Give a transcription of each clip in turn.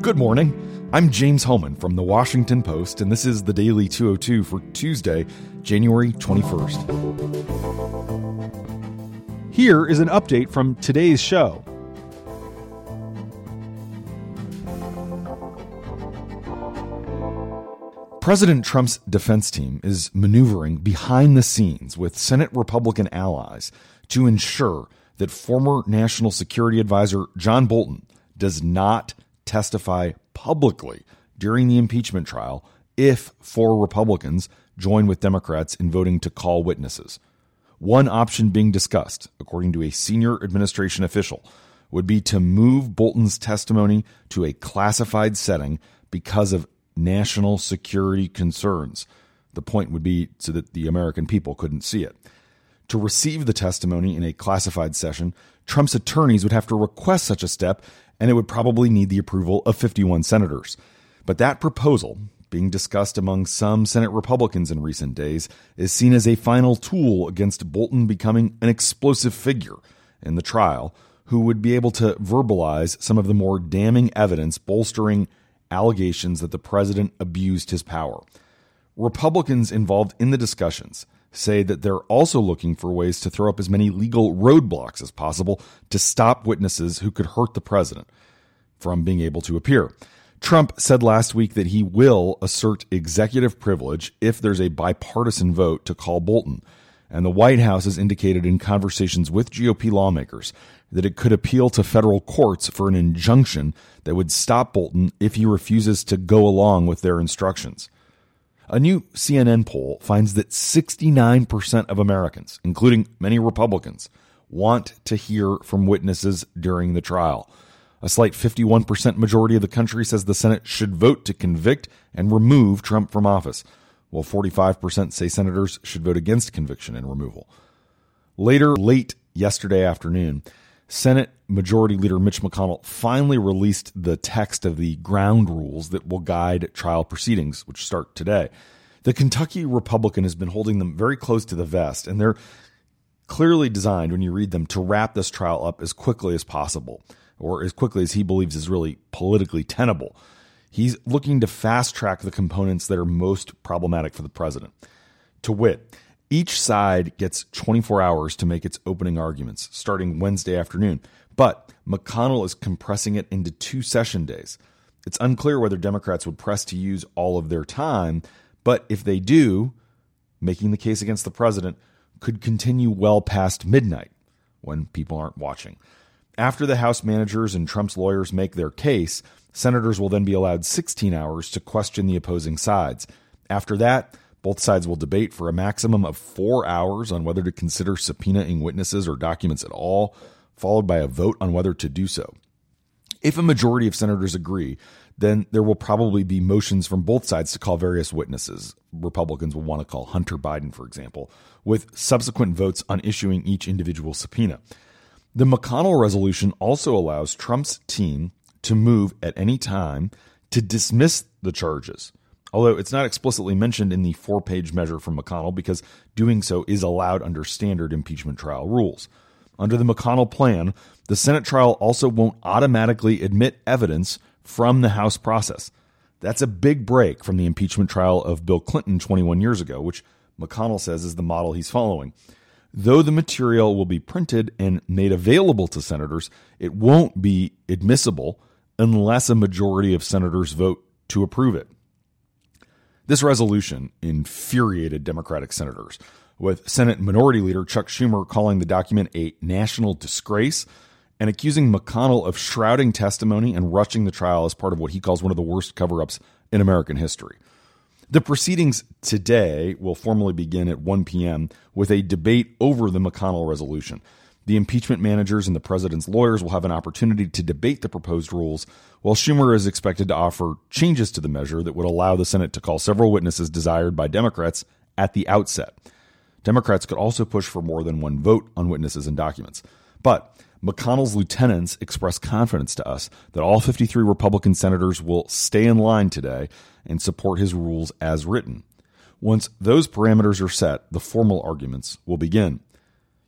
Good morning. I'm James Hohmann from the Washington Post, and this is the Daily 202 for Tuesday, January 21st. Here is an update from today's show. President Trump's defense team is maneuvering behind the scenes with Senate Republican allies to ensure that former National Security Advisor John Bolton does not testify publicly during the impeachment trial if four Republicans join with Democrats in voting to call witnesses. One option being discussed, according to a senior administration official, would be to move Bolton's testimony to a classified setting because of national security concerns. The point would be so that the American people couldn't see it. To receive the testimony in a classified session, Trump's attorneys would have to request such a step and it would probably need the approval of 51 senators. But that proposal, being discussed among some Senate Republicans in recent days, is seen as a final tool against Bolton becoming an explosive figure in the trial who would be able to verbalize some of the more damning evidence bolstering allegations that the president abused his power. Republicans involved in the discussions say that they're also looking for ways to throw up as many legal roadblocks as possible to stop witnesses who could hurt the president from being able to appear. Trump said last week that he will assert executive privilege if there's a bipartisan vote to call Bolton. And the White House has indicated in conversations with GOP lawmakers that it could appeal to federal courts for an injunction that would stop Bolton if he refuses to go along with their instructions. A new CNN poll finds that 69% of Americans, including many Republicans, want to hear from witnesses during the trial. A slight 51% majority of the country says the Senate should vote to convict and remove Trump from office, while 45% say senators should vote against conviction and removal. Later, late yesterday afternoon, Senate Majority Leader Mitch McConnell finally released the text of the ground rules that will guide trial proceedings, which start today. The Kentucky Republican has been holding them very close to the vest, and they're clearly designed, when you read them, to wrap this trial up as quickly as possible, or as quickly as he believes is really politically tenable. He's looking to fast track the components that are most problematic for the president. To wit, each side gets 24 hours to make its opening arguments, starting Wednesday afternoon. But McConnell is compressing it into two session days. It's unclear whether Democrats would press to use all of their time, but if they do, making the case against the president could continue well past midnight when people aren't watching. After the House managers and Trump's lawyers make their case, senators will then be allowed 16 hours to question the opposing sides. After that, both sides will debate for a maximum of four hours on whether to consider subpoenaing witnesses or documents at all, followed by a vote on whether to do so. If a majority of senators agree, then there will probably be motions from both sides to call various witnesses. Republicans will want to call Hunter Biden, for example, with subsequent votes on issuing each individual subpoena. The McConnell resolution also allows Trump's team to move at any time to dismiss the charges although it's not explicitly mentioned in the four page measure from McConnell because doing so is allowed under standard impeachment trial rules. Under the McConnell plan, the Senate trial also won't automatically admit evidence from the House process. That's a big break from the impeachment trial of Bill Clinton 21 years ago, which McConnell says is the model he's following. Though the material will be printed and made available to senators, it won't be admissible unless a majority of senators vote to approve it. This resolution infuriated Democratic senators, with Senate Minority Leader Chuck Schumer calling the document a national disgrace and accusing McConnell of shrouding testimony and rushing the trial as part of what he calls one of the worst cover ups in American history. The proceedings today will formally begin at 1 p.m. with a debate over the McConnell resolution. The impeachment managers and the president's lawyers will have an opportunity to debate the proposed rules, while Schumer is expected to offer changes to the measure that would allow the Senate to call several witnesses desired by Democrats at the outset. Democrats could also push for more than one vote on witnesses and documents. But McConnell's lieutenants expressed confidence to us that all 53 Republican senators will stay in line today and support his rules as written. Once those parameters are set, the formal arguments will begin.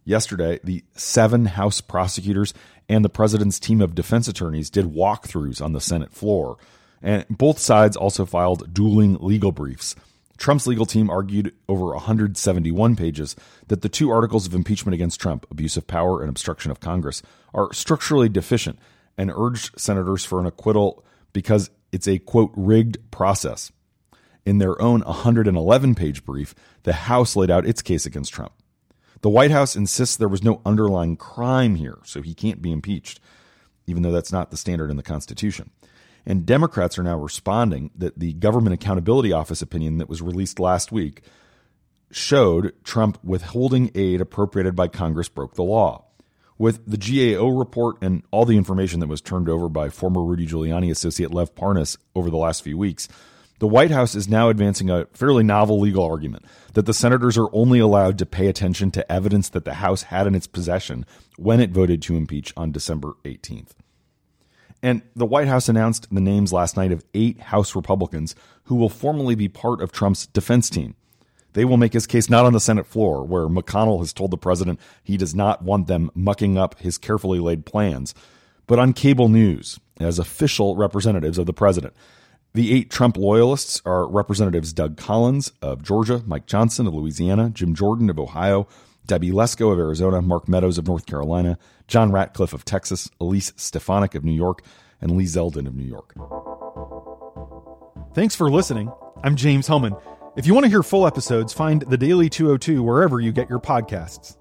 Yesterday, the seven House prosecutors and the president's team of defense attorneys did walkthroughs on the Senate floor, and both sides also filed dueling legal briefs. Trump's legal team argued over 171 pages that the two articles of impeachment against Trump, abuse of power and obstruction of Congress, are structurally deficient and urged senators for an acquittal because it's a quote rigged process. In their own 111 page brief, the House laid out its case against Trump. The White House insists there was no underlying crime here, so he can't be impeached, even though that's not the standard in the Constitution. And Democrats are now responding that the Government Accountability Office opinion that was released last week showed Trump withholding aid appropriated by Congress broke the law. With the GAO report and all the information that was turned over by former Rudy Giuliani associate Lev Parnas over the last few weeks, the White House is now advancing a fairly novel legal argument that the senators are only allowed to pay attention to evidence that the House had in its possession when it voted to impeach on December 18th. And the White House announced the names last night of eight House Republicans who will formally be part of Trump's defense team. They will make his case not on the Senate floor, where McConnell has told the president he does not want them mucking up his carefully laid plans, but on cable news as official representatives of the president. The eight Trump loyalists are Representatives Doug Collins of Georgia, Mike Johnson of Louisiana, Jim Jordan of Ohio, Debbie Lesko of Arizona, Mark Meadows of North Carolina, John Ratcliffe of Texas, Elise Stefanik of New York, and Lee Zeldin of New York. Thanks for listening. I'm James Hohmann. If you want to hear full episodes, find The Daily 202 wherever you get your podcasts.